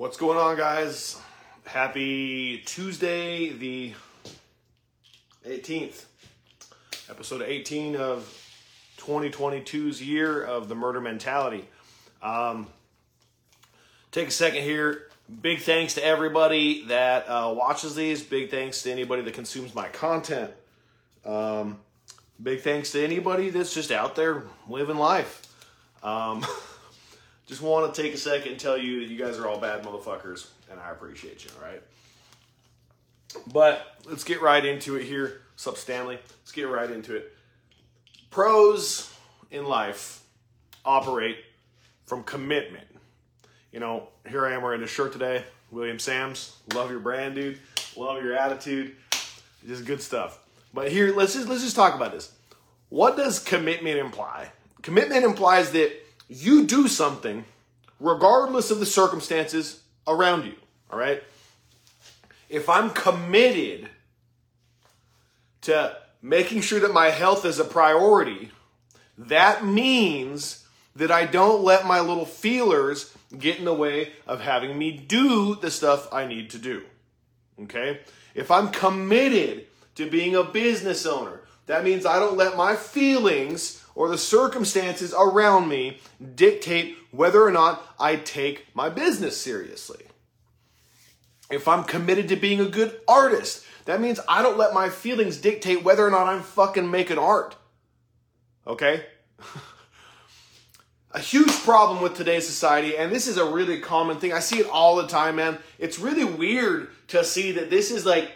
What's going on, guys? Happy Tuesday, the 18th, episode 18 of 2022's year of the murder mentality. Um, take a second here. Big thanks to everybody that uh, watches these. Big thanks to anybody that consumes my content. Um, big thanks to anybody that's just out there living life. Um, just want to take a second and tell you that you guys are all bad motherfuckers, and I appreciate you, all right? But let's get right into it here. What's up, Stanley? Let's get right into it. Pros in life operate from commitment. You know, here I am wearing this shirt today. William Sams. Love your brand, dude. Love your attitude. Just good stuff. But here, let's just let's just talk about this. What does commitment imply? Commitment implies that you do something regardless of the circumstances around you. All right? If I'm committed to making sure that my health is a priority, that means that I don't let my little feelers get in the way of having me do the stuff I need to do. Okay? If I'm committed to being a business owner, that means I don't let my feelings or the circumstances around me dictate whether or not I take my business seriously. If I'm committed to being a good artist, that means I don't let my feelings dictate whether or not I'm fucking making art. Okay? a huge problem with today's society, and this is a really common thing. I see it all the time, man. It's really weird to see that this is like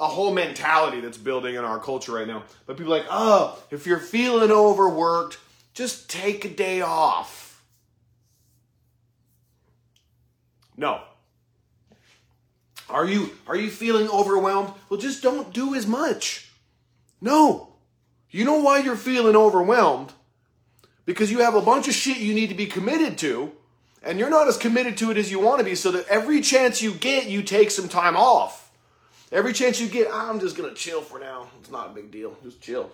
a whole mentality that's building in our culture right now. But people like, oh, if you're feeling overworked, just take a day off. No. Are you are you feeling overwhelmed? Well, just don't do as much. No. You know why you're feeling overwhelmed? Because you have a bunch of shit you need to be committed to, and you're not as committed to it as you want to be, so that every chance you get, you take some time off. Every chance you get, I'm just gonna chill for now. It's not a big deal. Just chill.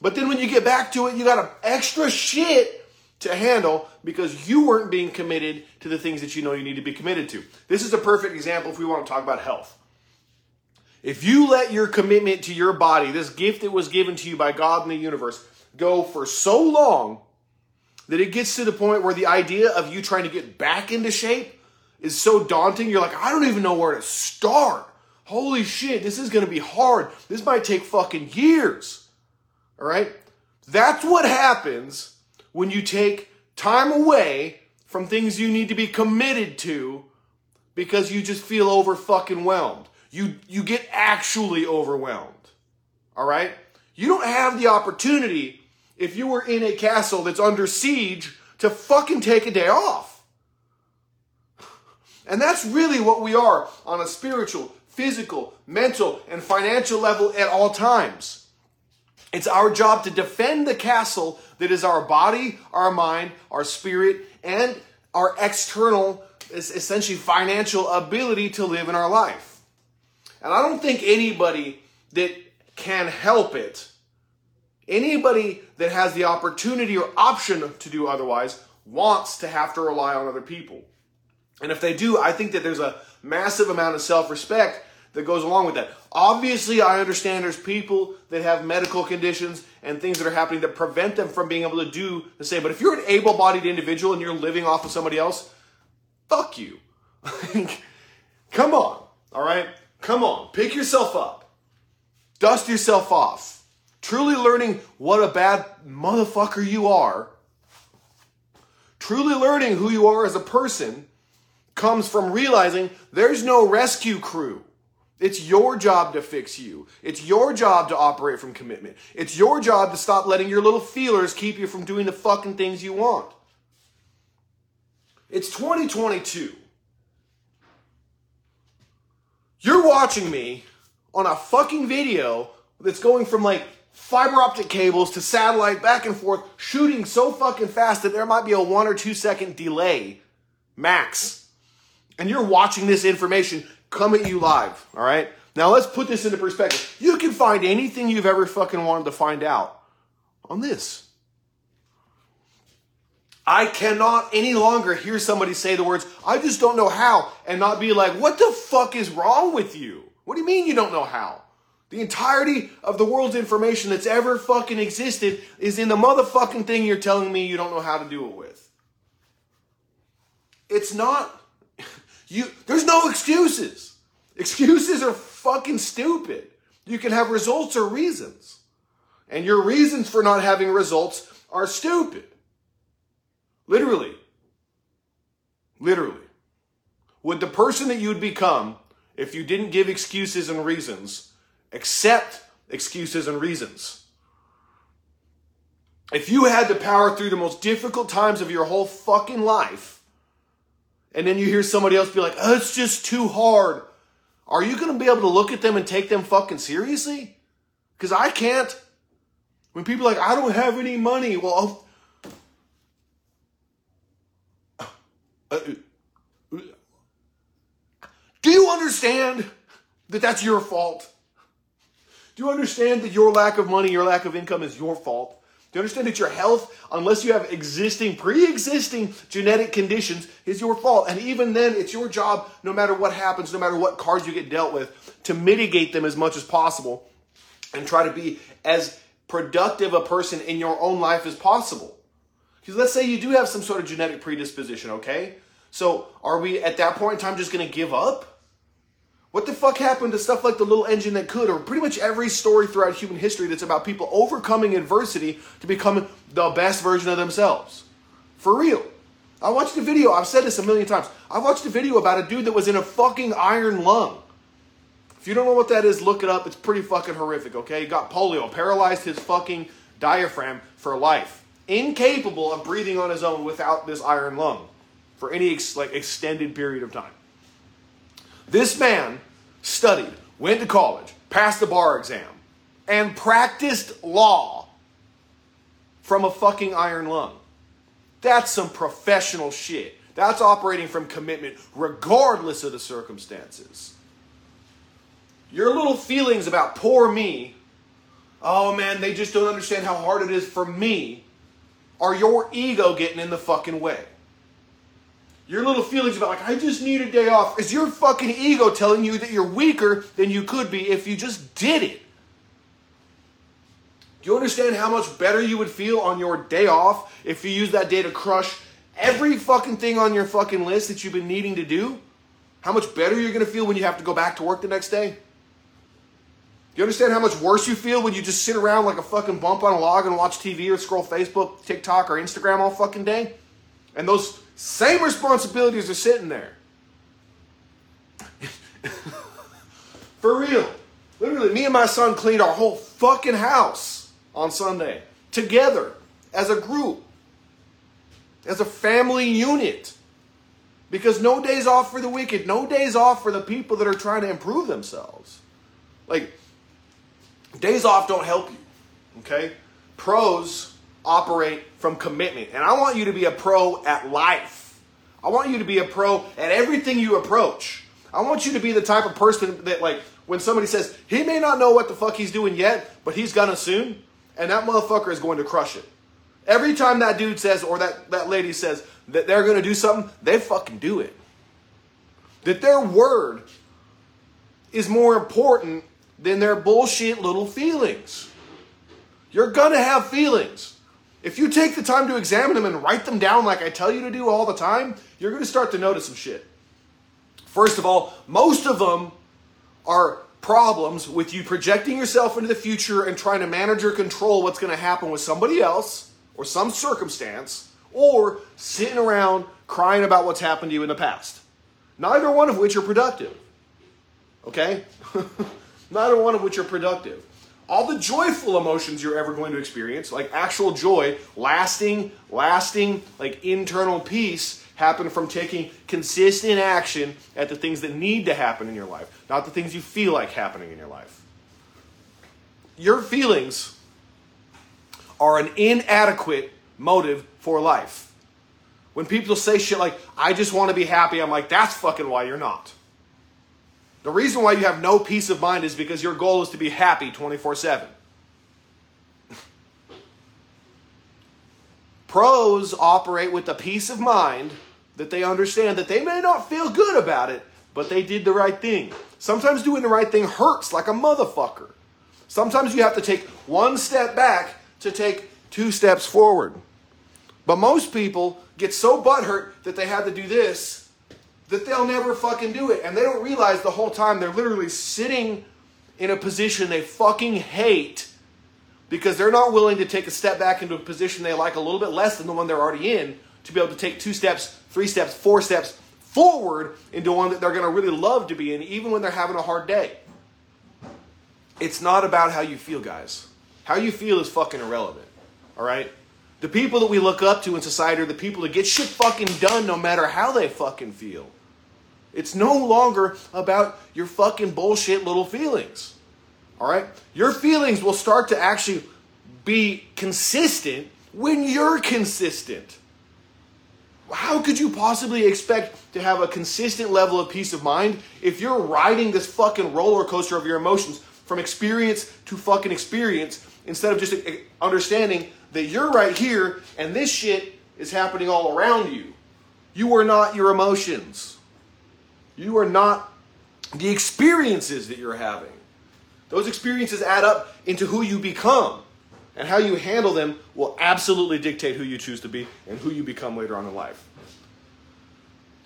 But then when you get back to it, you got extra shit to handle because you weren't being committed to the things that you know you need to be committed to. This is a perfect example if we want to talk about health. If you let your commitment to your body, this gift that was given to you by God and the universe, go for so long that it gets to the point where the idea of you trying to get back into shape is so daunting, you're like, I don't even know where to start holy shit, this is to be hard. This might take fucking years. All right? That's what happens when you take time away from things you need to be committed to because you just feel over fucking whelmed. You you get actually overwhelmed. All right? You don't have the opportunity if you were in a castle that's under siege to fucking take a day off. And that's really what we are on a spiritual, physical, mental, and financial level at all times. It's our job to defend the castle that is our body, our mind, our spirit, and our external, essentially financial ability to live in our life. And I don't think anybody that can help it, anybody that has the opportunity or option to do otherwise, wants to have to rely on other people. And if they do, I think that there's a massive amount of self respect that goes along with that. Obviously, I understand there's people that have medical conditions and things that are happening that prevent them from being able to do the same. But if you're an able bodied individual and you're living off of somebody else, fuck you. Come on, all right? Come on, pick yourself up, dust yourself off. Truly learning what a bad motherfucker you are, truly learning who you are as a person comes from realizing there's no rescue crew. It's your job to fix you. It's your job to operate from commitment. It's your job to stop letting your little feelers keep you from doing the fucking things you want. It's 2022. You're watching me on a fucking video that's going from like fiber optic cables to satellite back and forth, shooting so fucking fast that there might be a one or two second delay max. And you're watching this information come at you live, all right? Now let's put this into perspective. You can find anything you've ever fucking wanted to find out on this. I cannot any longer hear somebody say the words, I just don't know how, and not be like, what the fuck is wrong with you? What do you mean you don't know how? The entirety of the world's information that's ever fucking existed is in the motherfucking thing you're telling me you don't know how to do it with. It's not, you, there's no excuses. Excuses are fucking stupid. You can have results or reasons. And your reasons for not having results are stupid. Literally. Literally. Would the person that you'd become if you didn't give excuses and reasons accept excuses and reasons? If you had to power through the most difficult times of your whole fucking life, and then you hear somebody else be like, oh, it's just too hard, are you going to be able to look at them and take them fucking seriously? Because I can't. When people are like, I don't have any money, well, do you understand that that's your fault? Do you understand that your lack of money, your lack of income is your fault? You understand that your health, unless you have existing, pre existing genetic conditions, is your fault? And even then, it's your job, no matter what happens, no matter what cards you get dealt with, to mitigate them as much as possible and try to be as productive a person in your own life as possible. Because let's say you do have some sort of genetic predisposition, okay? So are we at that point in time just to give up? What the fuck happened to stuff like the little engine that could, or pretty much every story throughout human history that's about people overcoming adversity to become the best version of themselves? For real. I watched a video, I've said this a million times. I watched a video about a dude that was in a fucking iron lung. If you don't know what that is, look it up. It's pretty fucking horrific, okay? He got polio, paralyzed his fucking diaphragm for life incapable of breathing on his own without this iron lung for any ex- like extended period of time. This man studied, went to college, passed the bar exam, and practiced law from a fucking iron lung. That's some professional shit. That's operating from commitment regardless of the circumstances. Your little feelings about poor me, oh man, they just don't understand how hard it is for me are your ego getting in the fucking way? Your little feelings about, like, I just need a day off, is your fucking ego telling you that you're weaker than you could be if you just did it. Do you understand how much better you would feel on your day off if you use that day to crush every fucking thing on your fucking list that you've been needing to do? How much better you're gonna feel when you have to go back to work the next day? Do you understand how much worse you feel when you just sit around like a fucking bump on a log and watch TV or scroll Facebook, TikTok, or Instagram all fucking day? And those same responsibilities are sitting there. For real. Literally, me and my son cleaned our whole fucking house on Sunday together as a group, as a family unit. Because no days off for the wicked, no days off for the people that are trying to improve themselves. Like, Days off don't help you, okay? Pros operate from commitment. And I want you to be a pro at life. I want you to be a pro at everything you approach. I want you to be the type of person that, like, when somebody says, he may not know what the fuck he's doing yet, but he's gonna soon, and that motherfucker is going to crush it. Every time that dude says, or that, that lady says that they're gonna do something, they fucking do it. That their word is more important than their bullshit little feelings. You're gonna have feelings. If you take the time to examine them and write them down like I tell you to do all the time, you're gonna start to notice some shit. First of all, most of them are problems with you projecting yourself into the future and trying to manage or control what's gonna happen with somebody else or some circumstance, or sitting around crying about what's happened to you in the past. Neither one of which are productive. Okay? neither one of which are productive. All the joyful emotions you're ever going to experience, like actual joy, lasting, lasting, like internal peace, happen from taking consistent action at the things that need to happen in your life, not the things you feel like happening in your life. Your feelings are an inadequate motive for life. When people say shit like, I just want to be happy, I'm like, that's fucking why you're not. The reason why you have no peace of mind is because your goal is to be happy 24 7. Pros operate with the peace of mind that they understand that they may not feel good about it, but they did the right thing. Sometimes doing the right thing hurts like a motherfucker. Sometimes you have to take one step back to take two steps forward. But most people get so butthurt that they had to do this that they'll never fucking do it. And they don't realize the whole time they're literally sitting in a position they fucking hate because they're not willing to take a step back into a position they like a little bit less than the one they're already in to be able to take two steps, three steps, four steps forward into one that they're going to really love to be in, even when they're having a hard day. It's not about how you feel, guys. How you feel is fucking irrelevant. All right? The people that we look up to in society are the people that get shit fucking done no matter how they fucking feel. It's no longer about your fucking bullshit little feelings. All right? Your feelings will start to actually be consistent when you're consistent. How could you possibly expect to have a consistent level of peace of mind if you're riding this fucking roller coaster of your emotions from experience to fucking experience instead of just understanding that you're right here and this shit is happening all around you? You are not your emotions. You are not the experiences that you're having. Those experiences add up into who you become. And how you handle them will absolutely dictate who you choose to be and who you become later on in life.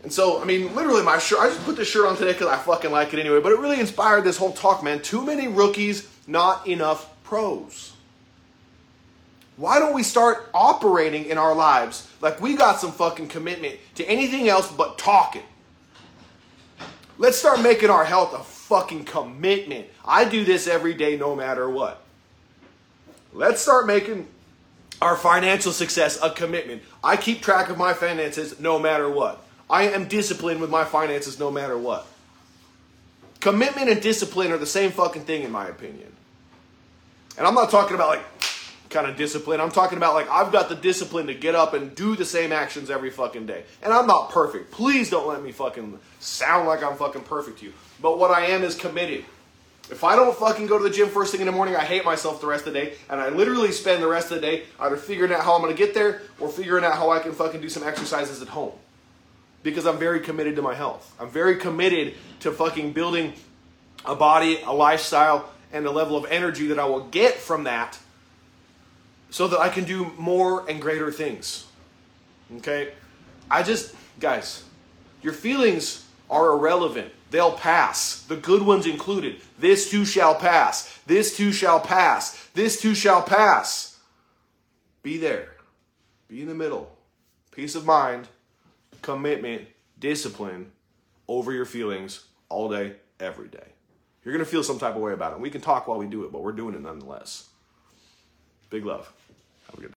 And so, I mean, literally, my shirt, I just put this shirt on today because I fucking like it anyway, but it really inspired this whole talk, man. Too many rookies, not enough pros. Why don't we start operating in our lives like we got some fucking commitment to anything else but talking? Let's start making our health a fucking commitment. I do this every day no matter what. Let's start making our financial success a commitment. I keep track of my finances no matter what. I am disciplined with my finances no matter what. Commitment and discipline are the same fucking thing, in my opinion. And I'm not talking about like kind of discipline. I'm talking about like I've got the discipline to get up and do the same actions every fucking day. And I'm not perfect. Please don't let me fucking sound like I'm fucking perfect to you. But what I am is committed. If I don't fucking go to the gym first thing in the morning, I hate myself the rest of the day, and I literally spend the rest of the day either figuring out how I'm gonna get there or figuring out how I can fucking do some exercises at home. Because I'm very committed to my health. I'm very committed to fucking building a body, a lifestyle, and a level of energy that I will get from that so that I can do more and greater things. Okay? I just, guys, your feelings are irrelevant. They'll pass. The good ones included. This too shall pass. This too shall pass. This too shall pass. Be there. Be in the middle. Peace of mind, commitment, discipline over your feelings all day, every day. You're going to feel some type of way about it. We can talk while we do it, but we're doing it nonetheless. Big love.